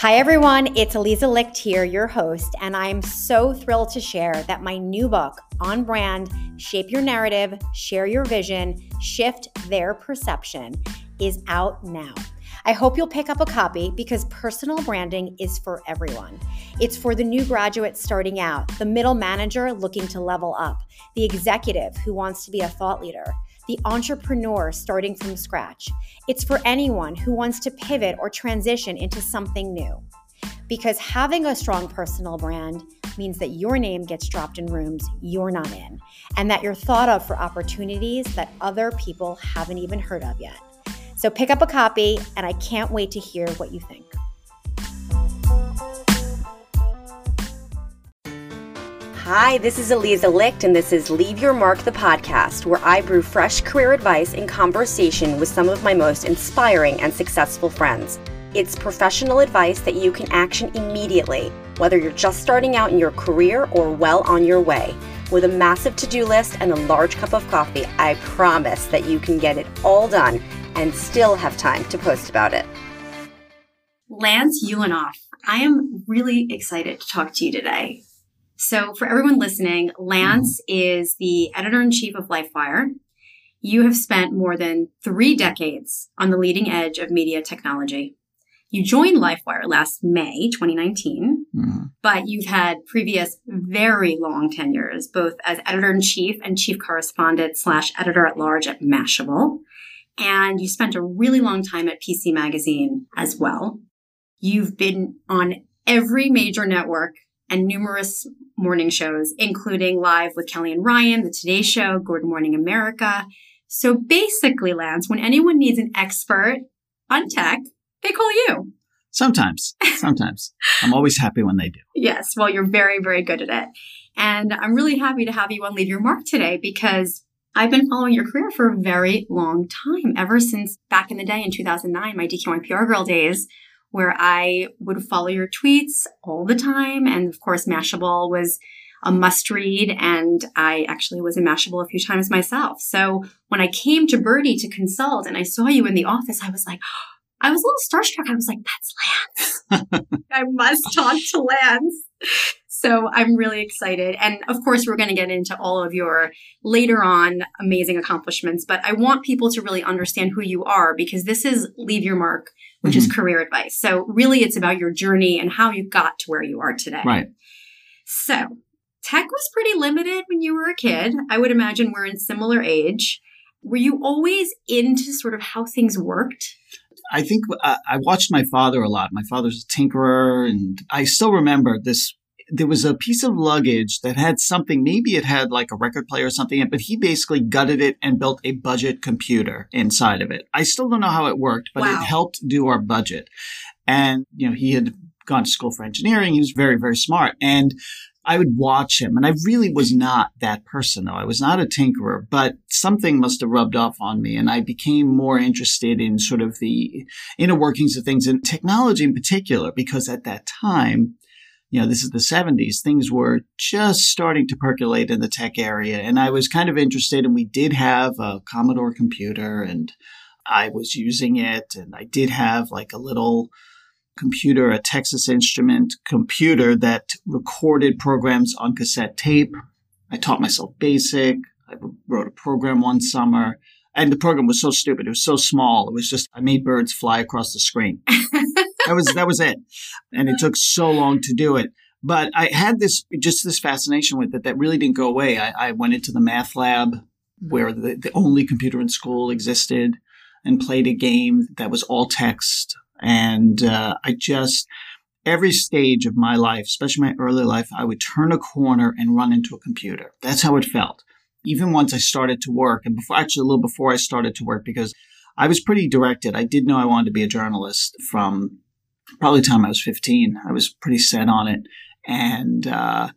Hi, everyone. It's Aliza Licht here, your host, and I'm so thrilled to share that my new book, On Brand Shape Your Narrative, Share Your Vision, Shift Their Perception, is out now. I hope you'll pick up a copy because personal branding is for everyone. It's for the new graduate starting out, the middle manager looking to level up, the executive who wants to be a thought leader the entrepreneur starting from scratch. It's for anyone who wants to pivot or transition into something new. Because having a strong personal brand means that your name gets dropped in rooms you're not in, and that you're thought of for opportunities that other people haven't even heard of yet. So pick up a copy, and I can't wait to hear what you think. Hi, this is Aliza Licht, and this is Leave Your Mark, the podcast, where I brew fresh career advice in conversation with some of my most inspiring and successful friends. It's professional advice that you can action immediately, whether you're just starting out in your career or well on your way. With a massive to do list and a large cup of coffee, I promise that you can get it all done and still have time to post about it. Lance Ulanoff, I am really excited to talk to you today. So, for everyone listening, Lance mm-hmm. is the editor in chief of LifeWire. You have spent more than three decades on the leading edge of media technology. You joined LifeWire last May 2019, mm-hmm. but you've had previous very long tenures, both as editor in chief and chief correspondent slash editor at large at Mashable. And you spent a really long time at PC Magazine as well. You've been on every major network and numerous morning shows, including Live with Kelly and Ryan, The Today Show, Good Morning America. So basically, Lance, when anyone needs an expert on tech, they call you. Sometimes, sometimes. I'm always happy when they do. Yes. Well, you're very, very good at it. And I'm really happy to have you on Leave Your Mark today because I've been following your career for a very long time, ever since back in the day in 2009, my DKNY PR girl days, where I would follow your tweets all the time. And of course, Mashable was a must read. And I actually was in Mashable a few times myself. So when I came to Byrdie to consult and I saw you in the office, I was like, I was a little starstruck. I was like, that's Lance. I must talk to Lance. So I'm really excited. And of course, we're going to get into all of your later on amazing accomplishments, but I want people to really understand who you are because this is Leave Your Mark which mm-hmm. is career advice. So really it's about your journey and how you got to where you are today. Right. So tech was pretty limited when you were a kid. I would imagine we're in similar age. Were you always into sort of how things worked? I think uh, I watched my father a lot. My father's a tinkerer, and I still remember this there was a piece of luggage that had something, maybe it had like a record player or something, but he basically gutted it and built a budget computer inside of it. I still don't know how it worked, but wow. it helped do our budget. And, you know, he had gone to school for engineering. He was very, very smart. And I would watch him and I really was not that person though. I was not a tinkerer, but something must have rubbed off on me and I became more interested in sort of the inner workings of things and technology in particular, because at that time, you know, this is the 70s, things were just starting to percolate in the tech area. And I was kind of interested, and we did have a Commodore computer, and I was using it. And I did have like a little computer, a Texas Instrument computer that recorded programs on cassette tape. I taught myself BASIC. I wrote a program one summer. And the program was so stupid. It was so small. It was just, I made birds fly across the screen. that was, that was it. And it took so long to do it. But I had this, just this fascination with it that really didn't go away. I, I went into the math lab where the, the only computer in school existed and played a game that was all text. And uh, I just, every stage of my life, especially my early life, I would turn a corner and run into a computer. That's how it felt even once I started to work and before, actually a little before I started to work, because I was pretty directed. I did know I wanted to be a journalist from probably the time I was 15. I was pretty set on it. And, uh,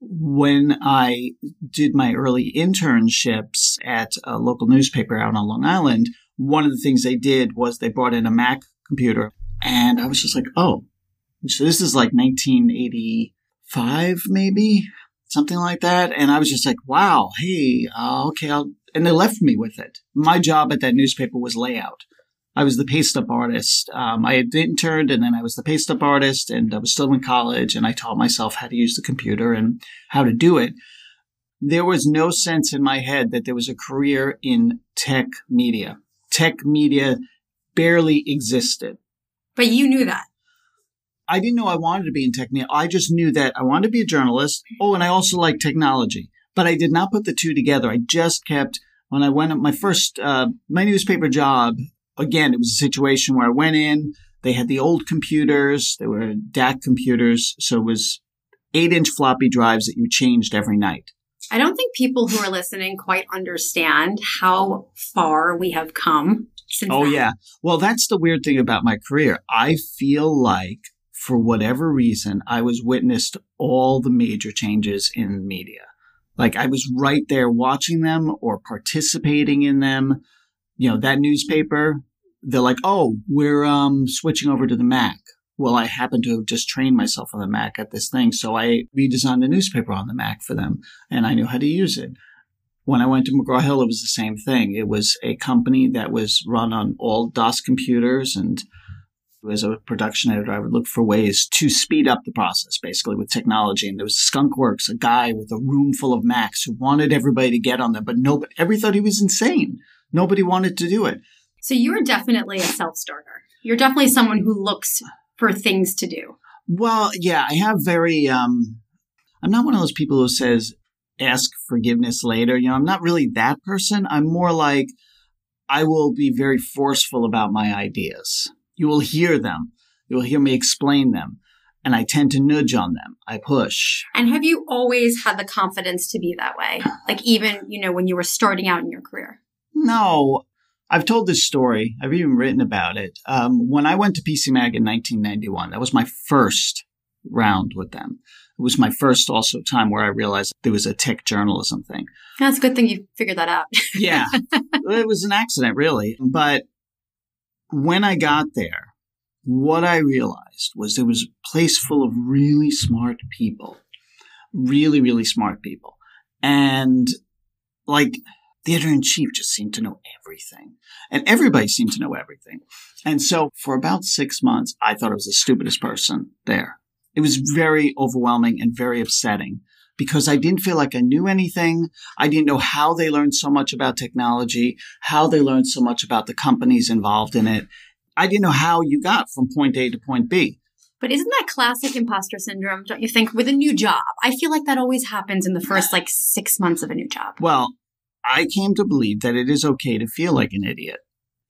when I did my early internships at a local newspaper out on Long Island, one of the things they did was they brought in a Mac computer and I was just like, oh, so this is like 1985, maybe something like that. And I was just like, wow, hey, uh, okay, I'll, and they left me with it. My job at that newspaper was layout. I was the paste up artist. Um, I had interned and then I was the paste up artist and I was still in college and I taught myself how to use the computer and how to do it. There was no sense in my head that there was a career in tech media. Tech media barely existed. But you knew that. I didn't know I wanted to be in tech media. I just knew that I wanted to be a journalist. Oh, and I also like technology. But I did not put the two together. I just kept when I went up my first uh, my newspaper job. Again, it was a situation where I went in. They had the old computers. They were DAC computers, so it was eight inch floppy drives that you changed every night. I don't think people who are listening quite understand how far we have come since. Oh then. yeah. Well, that's the weird thing about my career. I feel like for whatever reason, I was witness to all the major changes in media. Like I was right there watching them or participating in them. You know, that newspaper, they're like, oh, we're um, switching over to the Mac. Well, I happen to have just trained myself on the Mac at this thing. So I redesigned the newspaper on the Mac for them and I knew how to use it. When I went to McGraw Hill, it was the same thing. It was a company that was run on all DOS computers and as a production editor, I would look for ways to speed up the process, basically with technology. And there was Skunkworks, a guy with a room full of Macs who wanted everybody to get on them, but nobody, everybody thought he was insane. Nobody wanted to do it. So you're definitely a self starter. You're definitely someone who looks for things to do. Well, yeah, I have very, um, I'm not one of those people who says, ask forgiveness later. You know, I'm not really that person. I'm more like, I will be very forceful about my ideas. You will hear them. You will hear me explain them. And I tend to nudge on them. I push. And have you always had the confidence to be that way? Like even, you know, when you were starting out in your career? No. I've told this story. I've even written about it. Um, when I went to PC Mag in 1991, that was my first round with them. It was my first also time where I realized there was a tech journalism thing. That's a good thing you figured that out. yeah. It was an accident, really. But when I got there, what I realized was there was a place full of really smart people, really, really smart people. And like the editor in chief just seemed to know everything and everybody seemed to know everything. And so for about six months, I thought I was the stupidest person there. It was very overwhelming and very upsetting because I didn't feel like I knew anything. I didn't know how they learned so much about technology, how they learned so much about the companies involved in it. I didn't know how you got from point A to point B. But isn't that classic imposter syndrome, don't you think, with a new job? I feel like that always happens in the first like six months of a new job. Well, I came to believe that it is okay to feel like an idiot.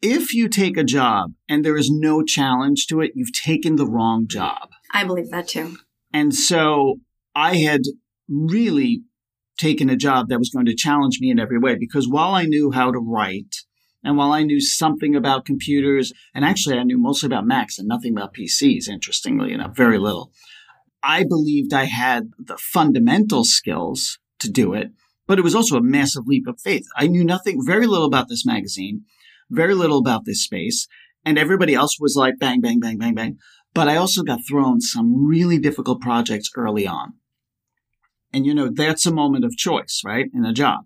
If you take a job and there is no challenge to it, you've taken the wrong job. I believe that too. And so I had really taken a job that was going to challenge me in every way because while I knew how to write and while I knew something about computers, and actually I knew mostly about Macs and nothing about PCs, interestingly enough, very little, I believed I had the fundamental skills to do it, but it was also a massive leap of faith. I knew nothing, very little about this magazine, very little about this space, and everybody else was like bang, bang, bang, bang, bang. But I also got thrown some really difficult projects early on. And you know, that's a moment of choice, right? In a job.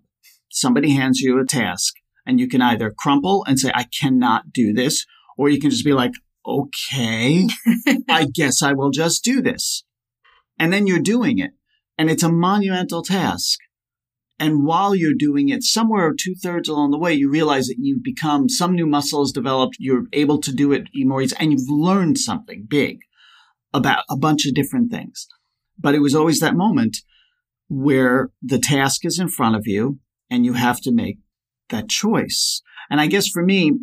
Somebody hands you a task and you can either crumple and say, I cannot do this, or you can just be like, okay, I guess I will just do this. And then you're doing it. And it's a monumental task. And while you're doing it, somewhere two thirds along the way, you realize that you've become some new muscles developed. You're able to do it more easily, and you've learned something big about a bunch of different things. But it was always that moment where the task is in front of you and you have to make that choice. And I guess for me,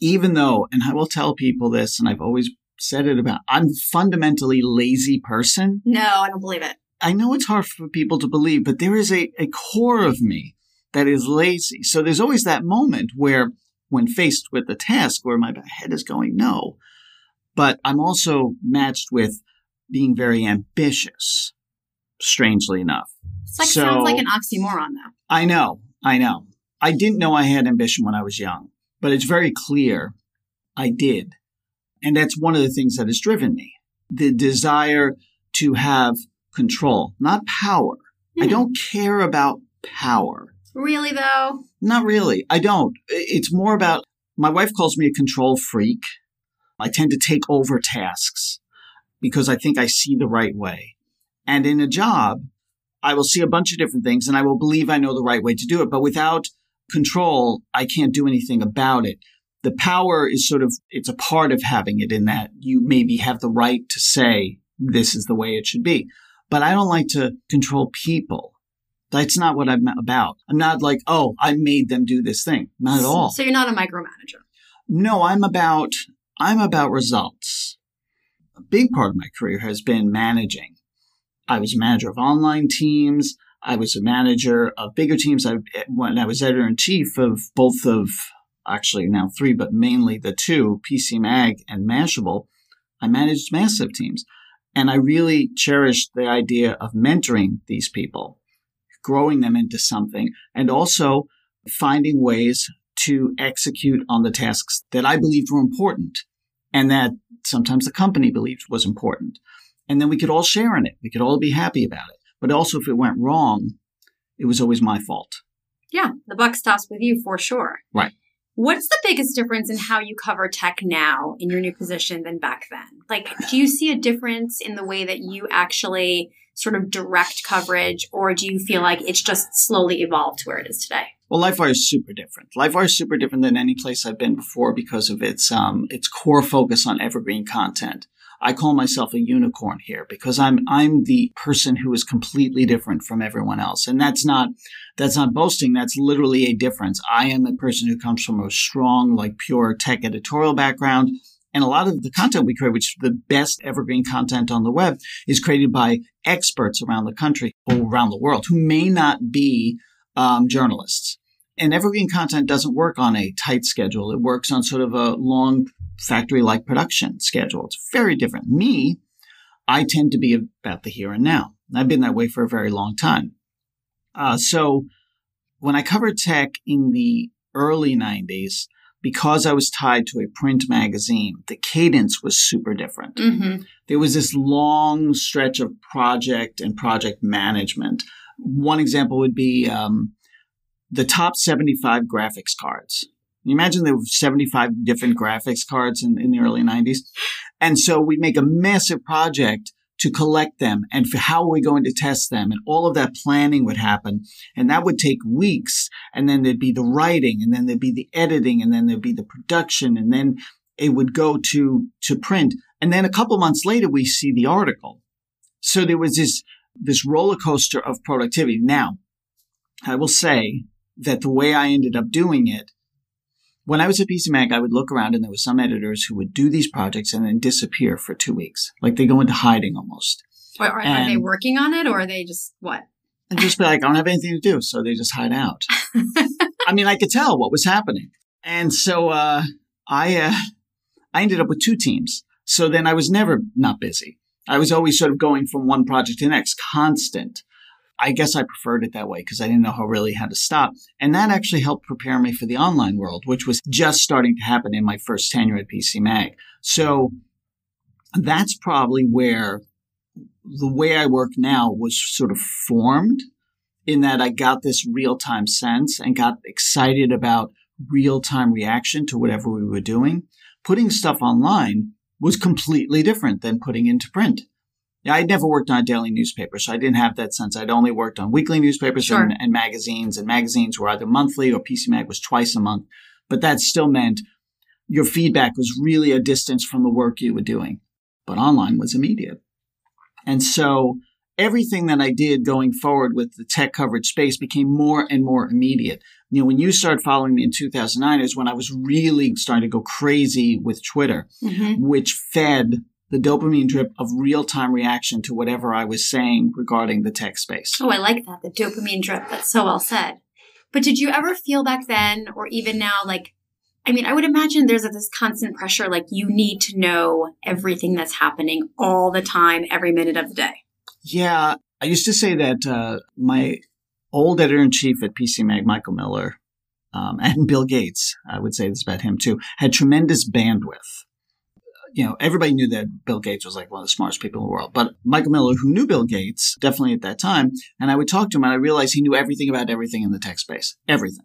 even though, and I will tell people this, and I've always said it about, I'm fundamentally lazy person. No, I don't believe it. I know it's hard for people to believe, but there is a, a core of me that is lazy. So there's always that moment where, when faced with a task, where my head is going, no. But I'm also matched with being very ambitious, strangely enough. It's like so, sounds like an oxymoron, though. I know, I know. I didn't know I had ambition when I was young, but it's very clear I did. And that's one of the things that has driven me. The desire to have control, not power. Mm. I hmm. don't care about power. Really, though? Not really. I don't. It's more about My wife calls me a control freak. I tend to take over tasks because I think I see the right way. And in a job, I will see a bunch of different things and I will believe I know the right way to do it. But without control, I can't do anything about it. The power is sort of, it's a part of having it in that you maybe have the right to say, this is the way it should be. But I don't like to control people. That's not what I'm about. I'm not like, oh, I made them do this thing. Not at all. So you're not a micromanager. No, I'm about, I'm about results. A big part of my career has been managing. I was a manager of online teams. I was a manager of bigger teams. I, when I was editor in chief of both of, actually now three, but mainly the two, PC Mag and Mashable, I managed massive teams. And I really cherished the idea of mentoring these people, growing them into something, and also finding ways to execute on the tasks that I believed were important and that sometimes the company believed was important. And then we could all share in it. We could all be happy about it. But also, if it went wrong, it was always my fault. Yeah, the buck stops with you for sure. Right. What's the biggest difference in how you cover tech now in your new position than back then? Like, do you see a difference in the way that you actually sort of direct coverage, or do you feel like it's just slowly evolved to where it is today? Well, LifeWire is super different. LifeWire is super different than any place I've been before because of its um, its core focus on evergreen content. I call myself a unicorn here because I'm I'm the person who is completely different from everyone else. And that's not that's not boasting, that's literally a difference. I am a person who comes from a strong, like pure tech editorial background. And a lot of the content we create, which is the best evergreen content on the web, is created by experts around the country or around the world who may not be um, journalists. And evergreen content doesn't work on a tight schedule. It works on sort of a long factory like production schedule. It's very different. Me, I tend to be about the here and now. I've been that way for a very long time. Uh, so when I covered tech in the early 90s, because I was tied to a print magazine, the cadence was super different. Mm-hmm. There was this long stretch of project and project management. One example would be um, the top 75 graphics cards. You imagine there were 75 different graphics cards in, in the early 90s. And so we make a massive project to collect them and for how are we going to test them? And all of that planning would happen. And that would take weeks. And then there'd be the writing and then there'd be the editing and then there'd be the production and then it would go to to print. And then a couple months later we see the article. So there was this this roller coaster of productivity. Now i will say that the way i ended up doing it when I was at PC Mag, I would look around and there were some editors who would do these projects and then disappear for two weeks. Like they go into hiding almost. Or are, are they working on it or are they just what? And just be like, I don't have anything to do. So they just hide out. I mean, I could tell what was happening. And so, uh, I, uh, I ended up with two teams. So then I was never not busy. I was always sort of going from one project to the next, constant. I guess I preferred it that way because I didn't know how really how to stop. And that actually helped prepare me for the online world, which was just starting to happen in my first tenure at PC Mag. So that's probably where the way I work now was sort of formed in that I got this real time sense and got excited about real time reaction to whatever we were doing. Putting stuff online was completely different than putting into print. I'd never worked on a daily newspaper, so I didn't have that sense. I'd only worked on weekly newspapers Sure. and, and magazines, and magazines were either monthly or PC Mag was twice a month. But that still meant your feedback was really a distance from the work you were doing. But online was immediate. And so everything that I did going forward with the tech coverage space became more and more immediate. You know, when you started following me in 2009 is when I was really starting to go crazy with Twitter, Mm-hmm. which fed the dopamine drip of real time reaction to whatever I was saying regarding the tech space. Oh, I like that. The dopamine drip. That's so well said. But did you ever feel back then or even now, like, I mean, I would imagine there's this constant pressure, like you need to know everything that's happening all the time, every minute of the day. Yeah, I used to say that uh, my old editor in chief at PC Mag, Michael Miller, um, and Bill Gates, I would say this about him too, had tremendous bandwidth. You know, everybody knew that Bill Gates was like one of the smartest people in the world, but Michael Miller, who knew Bill Gates, definitely at that time, and I would talk to him and I realized he knew everything about everything in the tech space. Everything.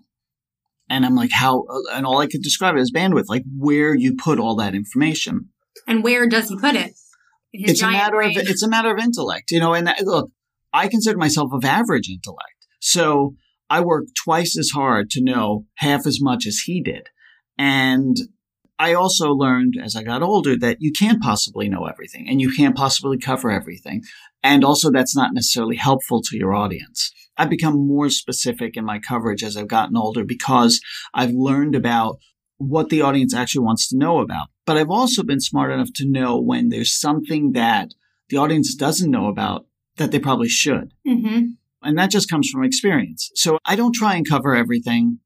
And I'm like, how, uh, and all I could describe it as bandwidth, like where you put all that information. And where does he put it? It's a matter brain. of, it's a matter of intellect, you know, and that, look, I consider myself of average intellect. So I work twice as hard to know half as much as he did. And I also learned as I got older that you can't possibly know everything and you can't possibly cover everything. And also that's not necessarily helpful to your audience. I've become more specific in my coverage as I've gotten older because I've learned about what the audience actually wants to know about. But I've also been smart enough to know when there's something that the audience doesn't know about that they probably should. hmm And that just comes from experience. So I don't try and cover everything.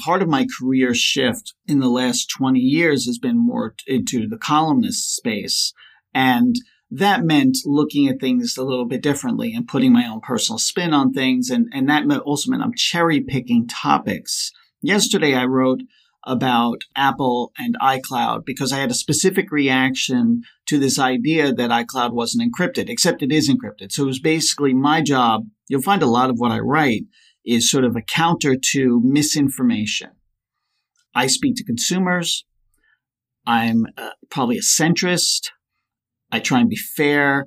Part of my career shift in the last 20 years has been more into the columnist space. And that meant looking at things a little bit differently and putting my own personal spin on things. And, and that also meant I'm cherry picking topics. Yesterday I wrote about Apple and iCloud because I had a specific reaction to this idea that iCloud wasn't encrypted, except it is encrypted. So it was basically my job. You'll find a lot of what I write is sort of a counter to misinformation. I speak to consumers. I'm uh, probably a centrist. I try and be fair,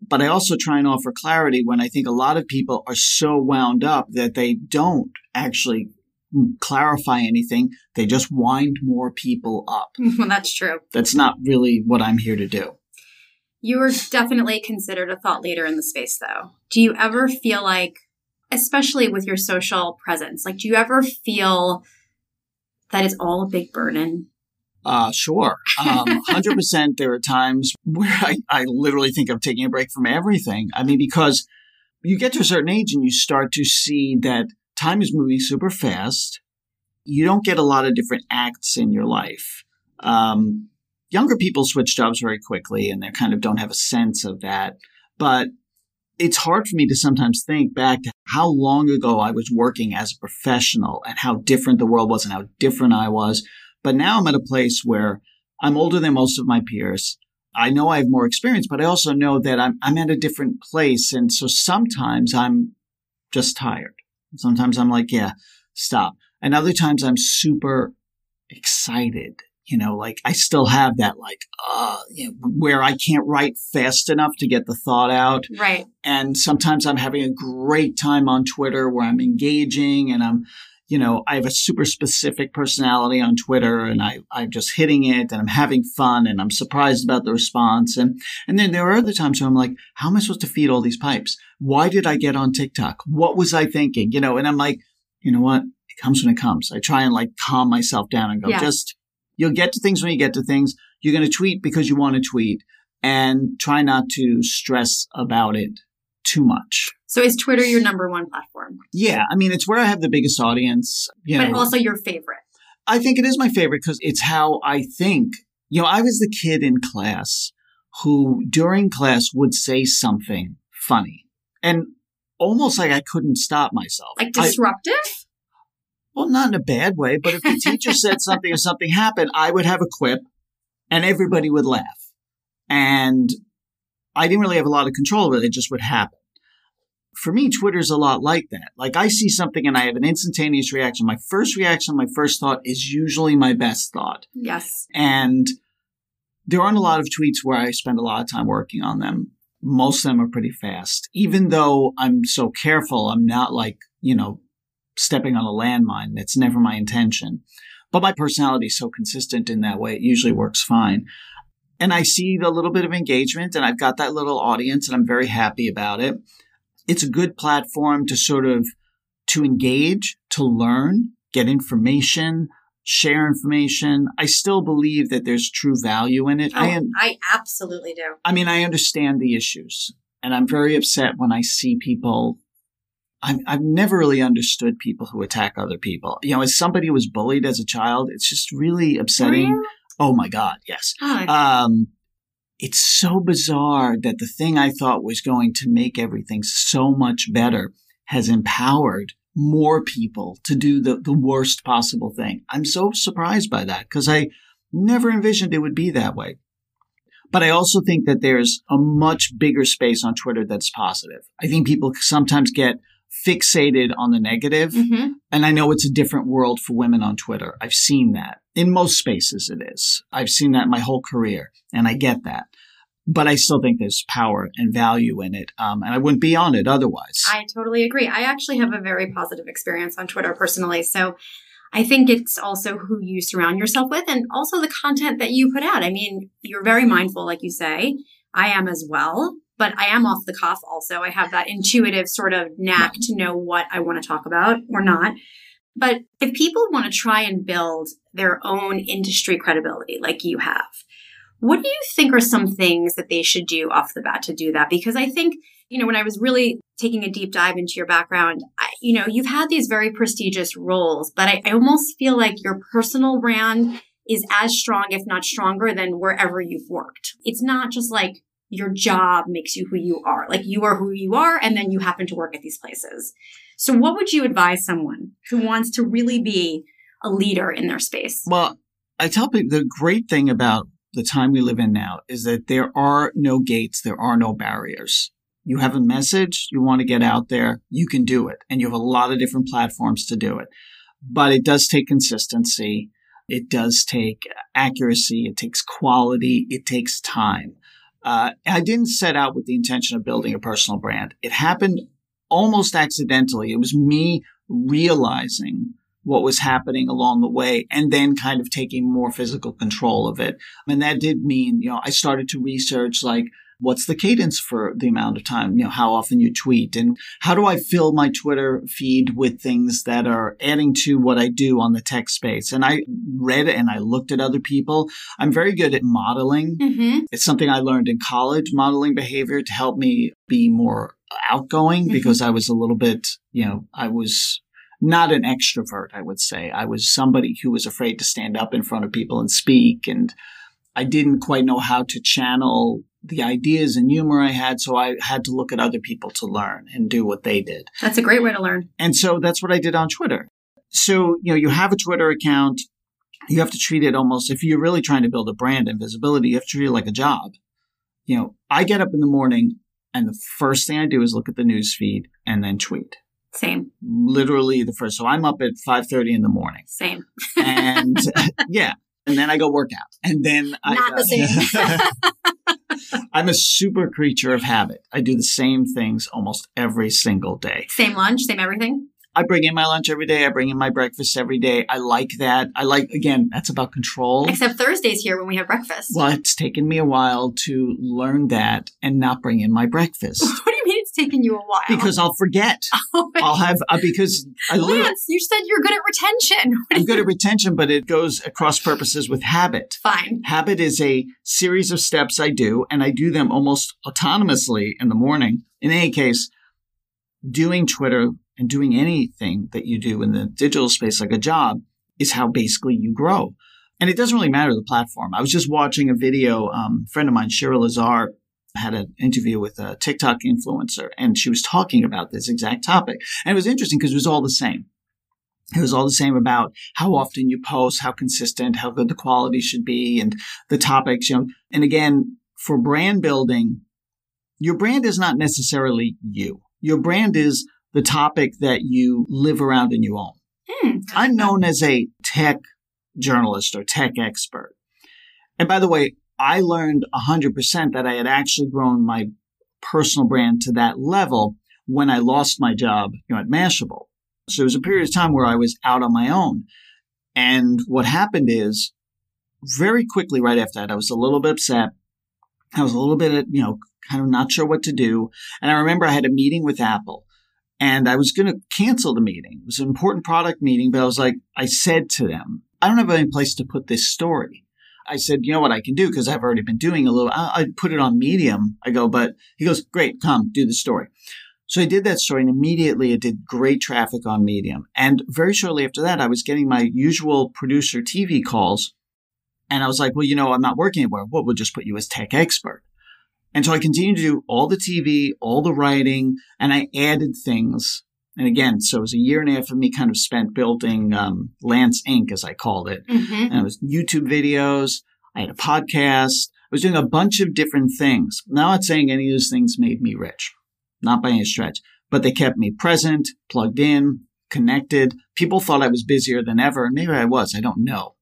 but I also try and offer clarity when I think a lot of people are so wound up that they don't actually clarify anything. They just wind more people up. Well, that's true. That's not really what I'm here to do. You are definitely considered a thought leader in the space, though. Do you ever feel like, especially with your social presence, like, do you ever feel that it's all a big burden? Uh, sure. Um, 100% there are times where I, I literally think I'm taking a break from everything. I mean, because you get to a certain age and you start to see that time is moving super fast. You don't get a lot of different acts in your life. Um, younger people switch jobs very quickly and they kind of don't have a sense of that. But it's hard for me to sometimes think back to how long ago I was working as a professional and how different the world was and how different I was. But now I'm at a place where I'm older than most of my peers. I know I have more experience, but I also know that I'm, I'm at a different place. And so sometimes I'm just tired. Sometimes I'm like, yeah, stop. And other times I'm super excited. You know, like I still have that like, uh, you know, where I can't write fast enough to get the thought out. Right. And sometimes I'm having a great time on Twitter where I'm engaging and I'm, you know, I have a super specific personality on Twitter and I, I'm just hitting it and I'm having fun and I'm surprised about the response. And, and then there are other times where I'm like, how am I supposed to feed all these pipes? Why did I get on TikTok? What was I thinking? You know, and I'm like, you know what? It comes when it comes. I try and like calm myself down and go, Yeah. just, you'll get to things when you get to things. You're going to tweet because you want to tweet and try not to stress about it too much. So is Twitter your number one platform, Yeah, I mean, it's where I have the biggest audience. You but know, also your favorite? I think it is my favorite because it's how I think. You know, I was the kid in class who during class would say something funny and almost like I couldn't stop myself. Like I- disruptive? Well, not in a bad way, but if the teacher said something or something happened, I would have a quip and everybody would laugh. And I didn't really have a lot of control over it. It just would happen. For me, Twitter's a lot like that. Like I see something and I have an instantaneous reaction. My first reaction, my first thought is usually my best thought. yes. And there aren't a lot of tweets where I spend a lot of time working on them. Most of them are pretty fast. Even though I'm so careful, I'm not like, you know, stepping on a landmine. That's never my intention. But my personality is so consistent in that way, it usually works fine. And I see a little bit of engagement and I've got that little audience and I'm very happy about it. It's a good platform to sort of to engage, to learn, get information, share information. I still believe that there's true value in it. Oh, I am, I absolutely do. I mean, I understand the issues and I'm very upset when I see people. I've, I've never really understood people who attack other people. You know, as somebody who was bullied as a child, it's just really upsetting. Oh my God. Yes. Oh, Um, it's so bizarre that the thing I thought was going to make everything so much better has empowered more people to do the, the worst possible thing. I'm so surprised by that because I never envisioned it would be that way. But I also think that there's a much bigger space on Twitter that's positive. I think people sometimes get fixated on the negative. Mm-hmm. And I know it's a different world for women on Twitter. I've seen that. In most spaces, it is. I've seen that my whole career, and I get that. But I still think there's power and value in it. Um, and I wouldn't be on it otherwise. I totally agree. I actually have a very positive experience on Twitter personally. So I think it's also who you surround yourself with and also the content that you put out. I mean, you're very mindful, like you say. I am as well, but I am off the cuff also. I have that intuitive sort of knack to know what I want to talk about or not. But if people want to try and build their own industry credibility like you have, what do you think are some things that they should do off the bat to do that? Because I think, you know, when I was really taking a deep dive into your background, I, you know, you've had these very prestigious roles, but I, I almost feel like your personal brand is as strong, if not stronger, than wherever you've worked. It's not just like your job makes you who you are. Like you are who you are, and then you happen to work at these places. So, what would you advise someone who wants to really be a leader in their space? Well, I tell people the great thing about the time we live in now is that there are no gates, there are no barriers. You have a message, you want to get out there, you can do it. And you have a lot of different platforms to do it. But it does take consistency. It does take accuracy. It takes quality. It takes time. Uh, I didn't set out with the intention of building a personal brand. It happened almost accidentally. It was me realizing what was happening along the way and then kind of taking more physical control of it. And that did mean, you know, I started to research like, what's the cadence for the amount of time, you know, how often you tweet and how do I fill my Twitter feed with things that are adding to what I do on the tech space? And I read and I looked at other people. I'm very good at modeling. Mm-hmm. It's something I learned in college, modeling behavior to help me be more outgoing because I was a little bit, you know, I was not an extrovert, I would say. I was somebody who was afraid to stand up in front of people and speak. And I didn't quite know how to channel the ideas and humor I had. So I had to look at other people to learn and do what they did. That's a great way to learn. And so that's what I did on Twitter. So, you know, you have a Twitter account. You have to treat it almost, if you're really trying to build a brand and visibility, you have to treat it like a job. You know, I get up in the morning and the first thing I do is look at the news feed and then tweet. Same. Literally the first. So I'm up at 5:30 in the morning. Same. And yeah, and then I go work out. And then I Not the same. I'm a super creature of habit. I do the same things almost every single day. Same lunch, same everything. I bring in my lunch every day. I bring in my breakfast every day. I like that. I like, again, that's about control. Except Thursdays here when we have breakfast. Well, it's taken me a while to learn that and not bring in my breakfast. what you it's taken you a while? Because I'll forget. oh I'll have, uh, because I Lance, you said you're good at retention. What I'm good at retention, but it goes across purposes with habit. Fine. Habit is a series of steps I do, and I do them almost autonomously in the morning. In any case, doing Twitter and doing anything that you do in the digital space like a job is how basically you grow. And it doesn't really matter the platform. I was just watching a video. Um, a friend of mine, Shira Lazar, had an interview with a TikTok influencer, and she was talking about this exact topic. And it was interesting because it was all the same. It was all the same about how often you post, how consistent, how good the quality should be, and the topics. You know, and again, for brand building, your brand is not necessarily you. Your brand is the topic that you live around and you own. Hmm. I'm known as a tech journalist or tech expert. And by the way, I learned 100% that I had actually grown my personal brand to that level when I lost my job you know, at Mashable. So it was a period of time where I was out on my own. And what happened is very quickly right after that, I was a little bit upset. I was a little bit, you know, kind of not sure what to do. And I remember I had a meeting with Apple and I was going to cancel the meeting. It was an important product meeting, but I was like, I said to them, I don't have any place to put this story. I said, you know what I can do? Cause I've already been doing a little, I, I put it on Medium. I go, but he goes, great, come do the story. So I did that story and immediately it did great traffic on Medium. And very shortly after that, I was getting my usual producer TV calls. And I was like, well, you know, I'm not working anywhere. Well, we'll just put you as tech expert. And so I continued to do all the TV, all the writing, and I added things. And again, so it was a year and a half of me kind of spent building um, Lance Inc., as I called it. Mm-hmm. And it was YouTube videos. I had a podcast. I was doing a bunch of different things. Now, I'm not saying any of those things made me rich, not by any stretch. but they kept me present, plugged in, connected. People thought I was busier than ever, and maybe I was. I don't know.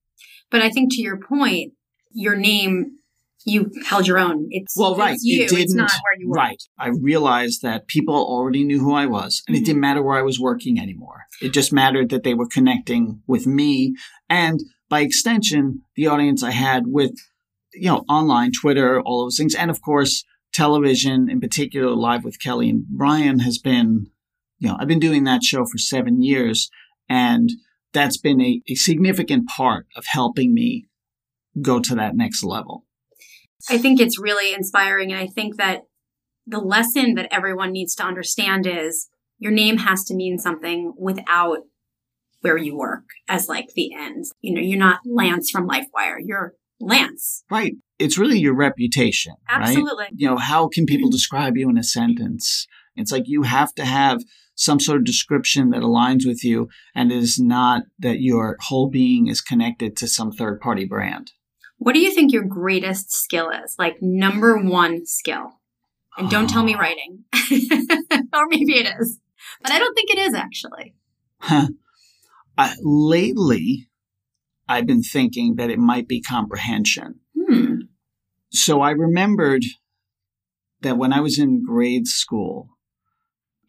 But I think to your point, your name you held your own. It's well, right. It's you. It didn't, it's not where you were. Right. I realized that people already knew who I was, and it mm-hmm. didn't matter where I was working anymore. It just mattered that they were connecting with me, and by extension, the audience I had with, you know, online, Twitter, all those things, and of course, television, in particular, live with Kelly and Ryan, has been, you know, I've been doing that show for seven years, and that's been a, a significant part of helping me go to that next level. I think it's really inspiring. And I think that the lesson that everyone needs to understand is your name has to mean something without where you work as like the end. You know, you're not Lance from LifeWire. You're Lance. Right. It's really your reputation. Absolutely. Right? You know, how can people mm-hmm. describe you in a sentence? It's like you have to have some sort of description that aligns with you and is not that your whole being is connected to some third party brand. What do you think your greatest skill is? Like number one skill? And don't tell me writing. or maybe it is. But I don't think it is actually. Huh. Uh, lately, I've been thinking that it might be comprehension. Hmm. So I remembered that when I was in grade school,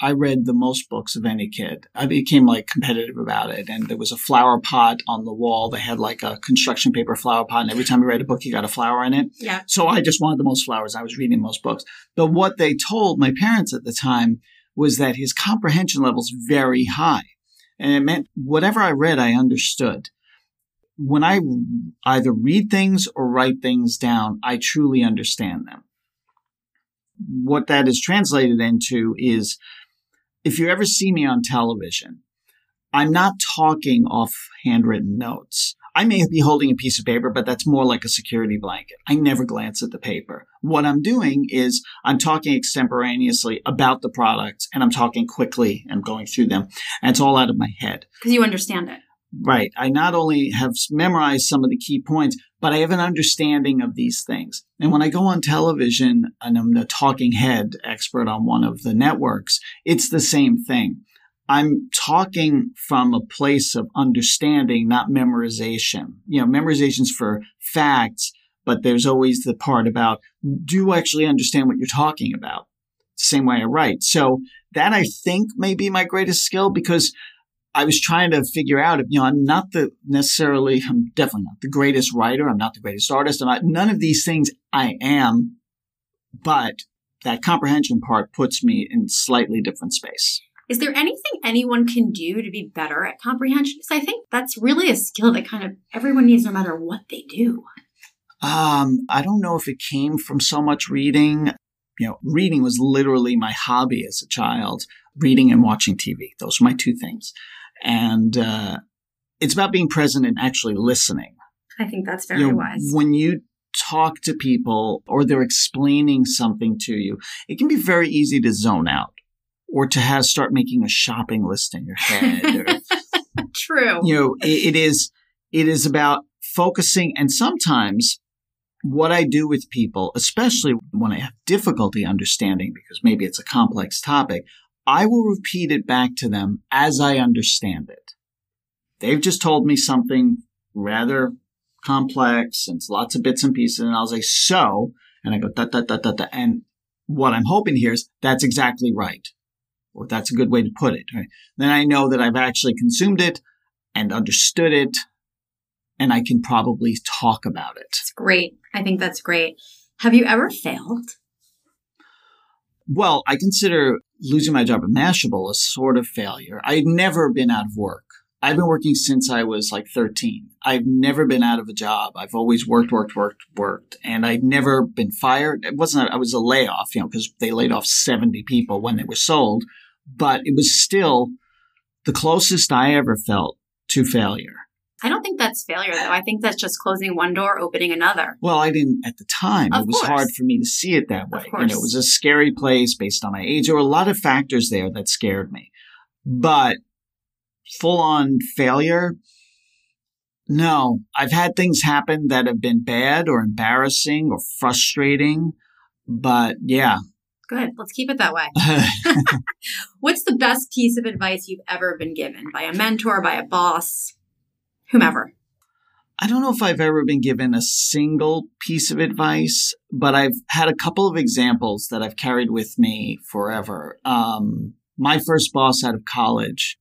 I read the most books of any kid. I became like competitive about it. And there was a flower pot on the wall. They had like a construction paper flower pot. And every time you read a book, you got a flower in it. Yeah. So I just wanted the most flowers. I was reading most books. But what they told my parents at the time was that his comprehension level's very high. And it meant whatever I read, I understood. When I either read things or write things down, I truly understand them. What that is translated into is if you ever see me on television, I'm not talking off handwritten notes. I may be holding a piece of paper, but that's more like a security blanket. I never glance at the paper. What I'm doing is I'm talking extemporaneously about the products and I'm talking quickly and going through them. And it's all out of my head. Because you understand it. Right. I not only have memorized some of the key points, but I have an understanding of these things. And when I go on television and I'm the talking head expert on one of the networks, it's the same thing. I'm talking from a place of understanding, not memorization. You know, memorization's for facts, but there's always the part about do you actually understand what you're talking about? Same way I write. So that I think may be my greatest skill because I was trying to figure out you know, I'm not the necessarily, I'm definitely not the greatest writer. I'm not the greatest artist. I'm not, none of these things I am, but that comprehension part puts me in slightly different space. Is there anything anyone can do to be better at comprehension? Because I think that's really a skill that kind of everyone needs no matter what they do. Um, I don't know if it came from so much reading. You know, reading was literally my hobby as a child, reading and watching TV. Those are my two things. And uh, it's about being present and actually listening. I think that's very You know, wise. When you talk to people or they're explaining something to you, it can be very easy to zone out or to have start making a shopping list in your head. or, True. you know, it, it is it is about focusing and sometimes what I do with people, especially when I have difficulty understanding because maybe it's a complex topic, I will repeat it back to them as I understand it. They've just told me something rather complex and it's lots of bits and pieces. And I'll say, so, and I go, da, da, da, da, da. And what I'm hoping here is that's exactly right. Or that's a good way to put it. Right? Then I know that I've actually consumed it and understood it and I can probably talk about it. It's great. I think that's great. Have you ever failed? Well, I consider losing my job at Mashable a sort of failure. I'd never been out of work. I've been working since I was like 13. I've never been out of a job. I've always worked, worked, worked, worked, and I've never been fired. It wasn't, I was a layoff, you know, because they laid off 70 people when they were sold, but it was still the closest I ever felt to failure. I don't think that's failure, though. I think that's just closing one door, opening another. Well, I didn't at the time. Of it was course. hard for me to see it that way. Of You know, it was a scary place based on my age. There were a lot of factors there that scared me. But full on failure, no. I've had things happen that have been bad or embarrassing or frustrating. But yeah, Good. Let's keep it that way. What's the best piece of advice you've ever been given by a mentor, by a boss, whomever? I don't know if I've ever been given a single piece of advice, but I've had a couple of examples that I've carried with me forever. Um, my first boss out of college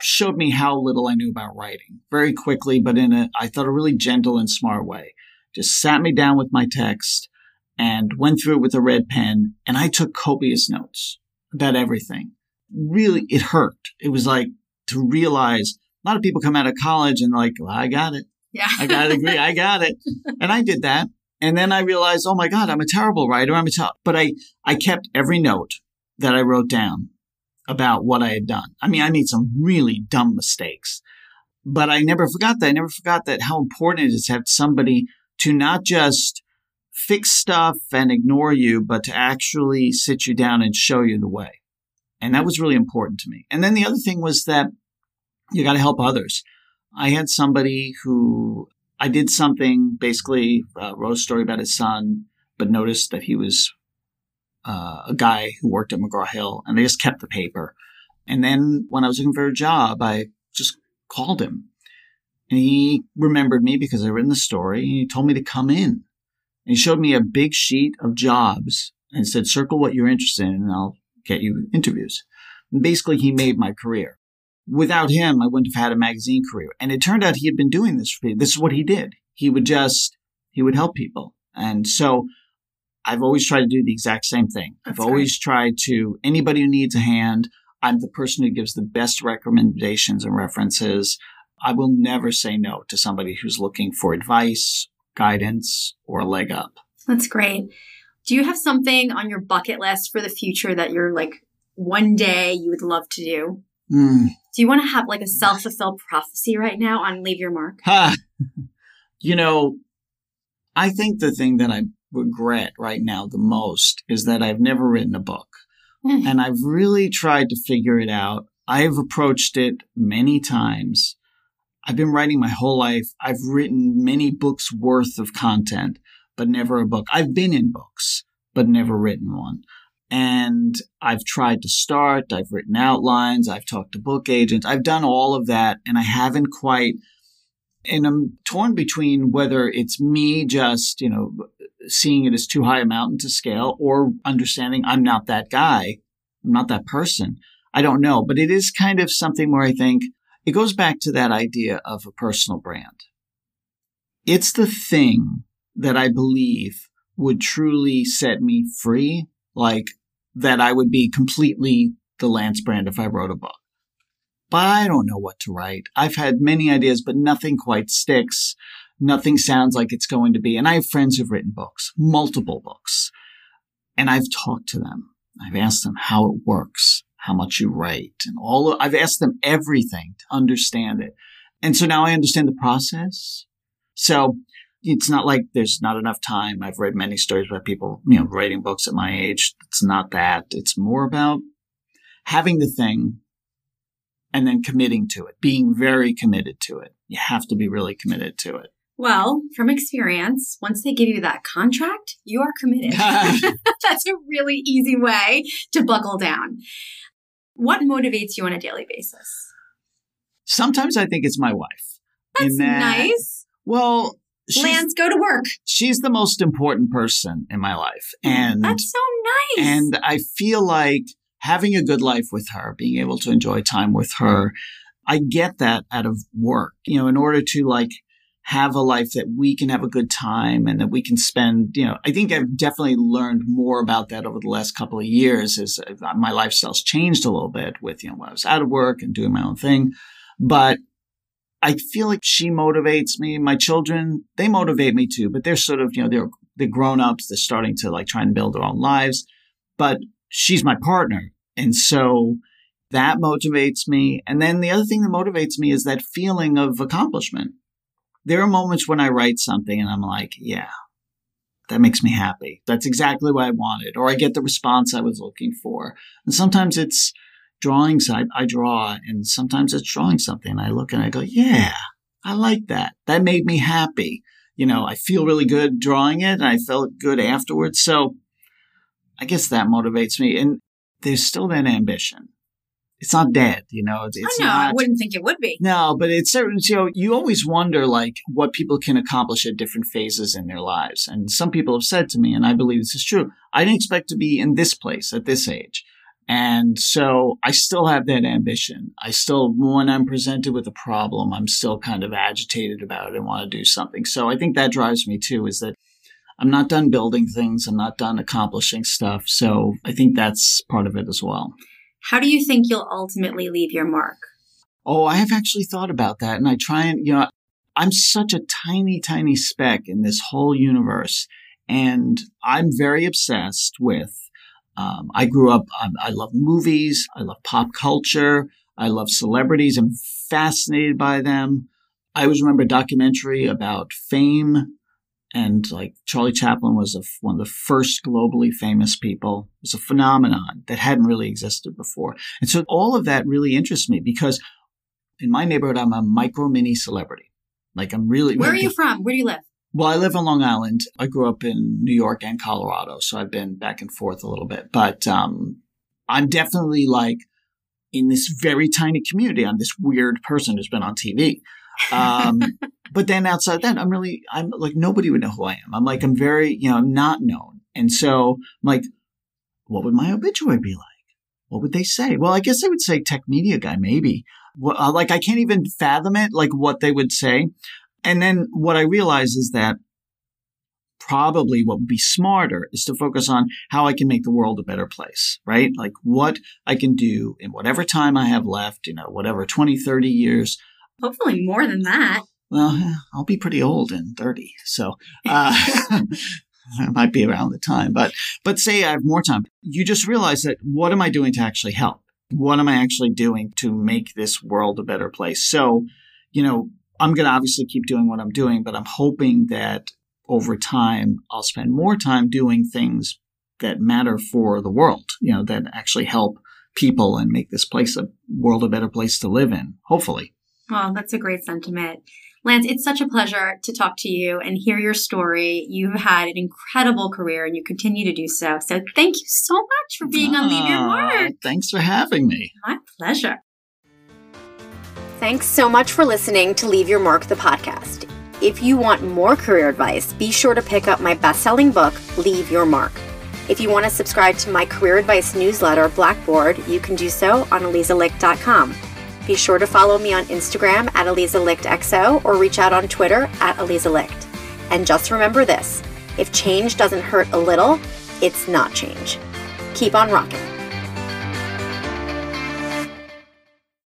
showed me how little I knew about writing very quickly, but in a, I thought, a really gentle and smart way. Just sat me down with my text and went through it with a red pen and I took copious notes about everything. Really, it hurt. It was like to realize a lot of people come out of college and like, well, I got it. Yeah. I got to agree. I got it. And I did that. And then I realized, oh my God, I'm a terrible writer. I'm a ter-. but I, I kept every note that I wrote down about what I had done. I mean, I made some really dumb mistakes, but I never forgot that. I never forgot that how important it is to have somebody to not just fix stuff and ignore you, but to actually sit you down and show you the way. And that was really important to me. And then the other thing was that you got to help others. I had somebody who I did something, basically uh, wrote a story about his son, but noticed that he was uh, a guy who worked at McGraw Hill, and they just kept the paper. And then when I was looking for a job, I just called him. And he remembered me because I written the story. And he told me to come in. And he showed me a big sheet of jobs and said, circle what you're interested in and I'll get you interviews. And basically, he made my career without him, I wouldn't have had a magazine career. And it turned out he had been doing this for me. This is what he did. He would just, he would help people. And so I've always tried to do the exact same thing. That's I've always tried to, anybody who needs a hand, I'm the person who gives the best recommendations and references. I will never say no to somebody who's looking for advice, guidance, or a leg up. That's great. Do you have something on your bucket list for the future that you're like one day you would love to do? Mm. Do you want to have like a self fulfilled prophecy right now on Leave Your Mark? Ha! You know, I think the thing that I regret right now the most is that I've never written a book. Hmm. and I've really tried to figure it out. I've approached it many times. I've been writing my whole life. I've written many books worth of content, but never a book. I've been in books, but never written one. And I've tried to start, I've written outlines, I've talked to book agents, I've done all of that, and I haven't quite. And I'm torn between whether it's me just, you know, seeing it as too high a mountain to scale or understanding I'm not that guy, I'm not that person. I don't know, but it is kind of something where I think it goes back to that idea of a personal brand. It's the thing that I believe would truly set me free like that I would be completely the Lance brand if I wrote a book. But I don't know what to write. I've had many ideas, but nothing quite sticks. Nothing sounds like it's going to be. And I have friends who've written books, multiple books. And I've talked to them. I've asked them how it works, how much you write and all of, I've asked them everything to understand it. And so now I understand the process. So it's not like there's not enough time. I've read many stories about people, you know, writing books at my age. It's not that. It's more about having the thing and then committing to it, being very committed to it. You have to be really committed to it. Well, from experience, once they give you that contract, you are committed. That's a really easy way to buckle down. What motivates you on a daily basis? Sometimes I think it's my wife. That's that, nice. Well, Lance, go to work. She's the most important person in my life. And that's so nice. And I feel like having a good life with her, being able to enjoy time with her, I get that out of work. You know, in order to like have a life that we can have a good time and that we can spend, you know, I think I've definitely learned more about that over the last couple of years as uh, my lifestyle's changed a little bit with, you know, when I was out of work and doing my own thing. But I feel like she motivates me. My children, they motivate me too, but they're sort of, you know, they're, they're grown ups. They're starting to like try and build their own lives, but she's my partner. And so that motivates me. And then the other thing that motivates me is that feeling of accomplishment. There are moments when I write something and I'm like, yeah, that makes me happy. That's exactly what I wanted. Or I get the response I was looking for. And sometimes it's, drawings I, I draw, and sometimes it's drawing something. I look and I go, yeah, I like that. That made me happy. You know, I feel really good drawing it, and I felt good afterwards. So I guess that motivates me. And there's still that ambition. It's not dead, you know. It's, it's oh, no, not, I wouldn't think it would be. No, but it's certain. You know, you always wonder like what people can accomplish at different phases in their lives. And some people have said to me, and I believe this is true. I didn't expect to be in this place at this age. And so I still have that ambition. I still, when I'm presented with a problem, I'm still kind of agitated about it and want to do something. So I think that drives me too, is that I'm not done building things. I'm not done accomplishing stuff. So I think that's part of it as well. How do you think you'll ultimately leave your mark? Oh, I have actually thought about that. And I try and, you know, I'm such a tiny, tiny speck in this whole universe. And I'm very obsessed with um, I grew up, um, I love movies. I love pop culture. I love celebrities. I'm fascinated by them. I always remember a documentary about fame and like Charlie Chaplin was a, one of the first globally famous people. It was a phenomenon that hadn't really existed before. And so all of that really interests me because in my neighborhood, I'm a micro mini celebrity. Like I'm really. Where are you from? Where do you live? Well, I live on Long Island. I grew up in New York and Colorado, so I've been back and forth a little bit. But um, I'm definitely like in this very tiny community. I'm this weird person who's been on TV. Um, but then outside that, I'm really, I'm like, nobody would know who I am. I'm like, I'm very, you know, I'm not known. And so I'm like, what would my obituary be like? What would they say? Well, I guess they would say tech media guy, maybe. Well, uh, like, I can't even fathom it, like what they would say. And then what I realize is that probably what would be smarter is to focus on how I can make the world a better place, right? Like what I can do in whatever time I have left, you know, whatever 20, 30 years. Hopefully more than that. Well, I'll be pretty old in 30. So, uh, it might be around the time, but, but say I have more time. You just realize that what am I doing to actually help? What am I actually doing to make this world a better place? So, you know, I'm going to obviously keep doing what I'm doing, but I'm hoping that over time, I'll spend more time doing things that matter for the world, you know, that actually help people and make this place a world a better place to live in, hopefully. Well, that's a great sentiment. Lance, it's such a pleasure to talk to you and hear your story. You've had an incredible career and you continue to do so. So thank you so much for being on Leave Your Mark. Thanks for having me. My pleasure. Thanks so much for listening to Leave Your Mark, the podcast. If you want more career advice, be sure to pick up my best selling book, Leave Your Mark. If you want to subscribe to my career advice newsletter, Blackboard, you can do so on AlizaLicht.com. Be sure to follow me on Instagram at AlizaLichtXO or reach out on Twitter at AlizaLicht. And just remember this if change doesn't hurt a little, it's not change. Keep on rocking.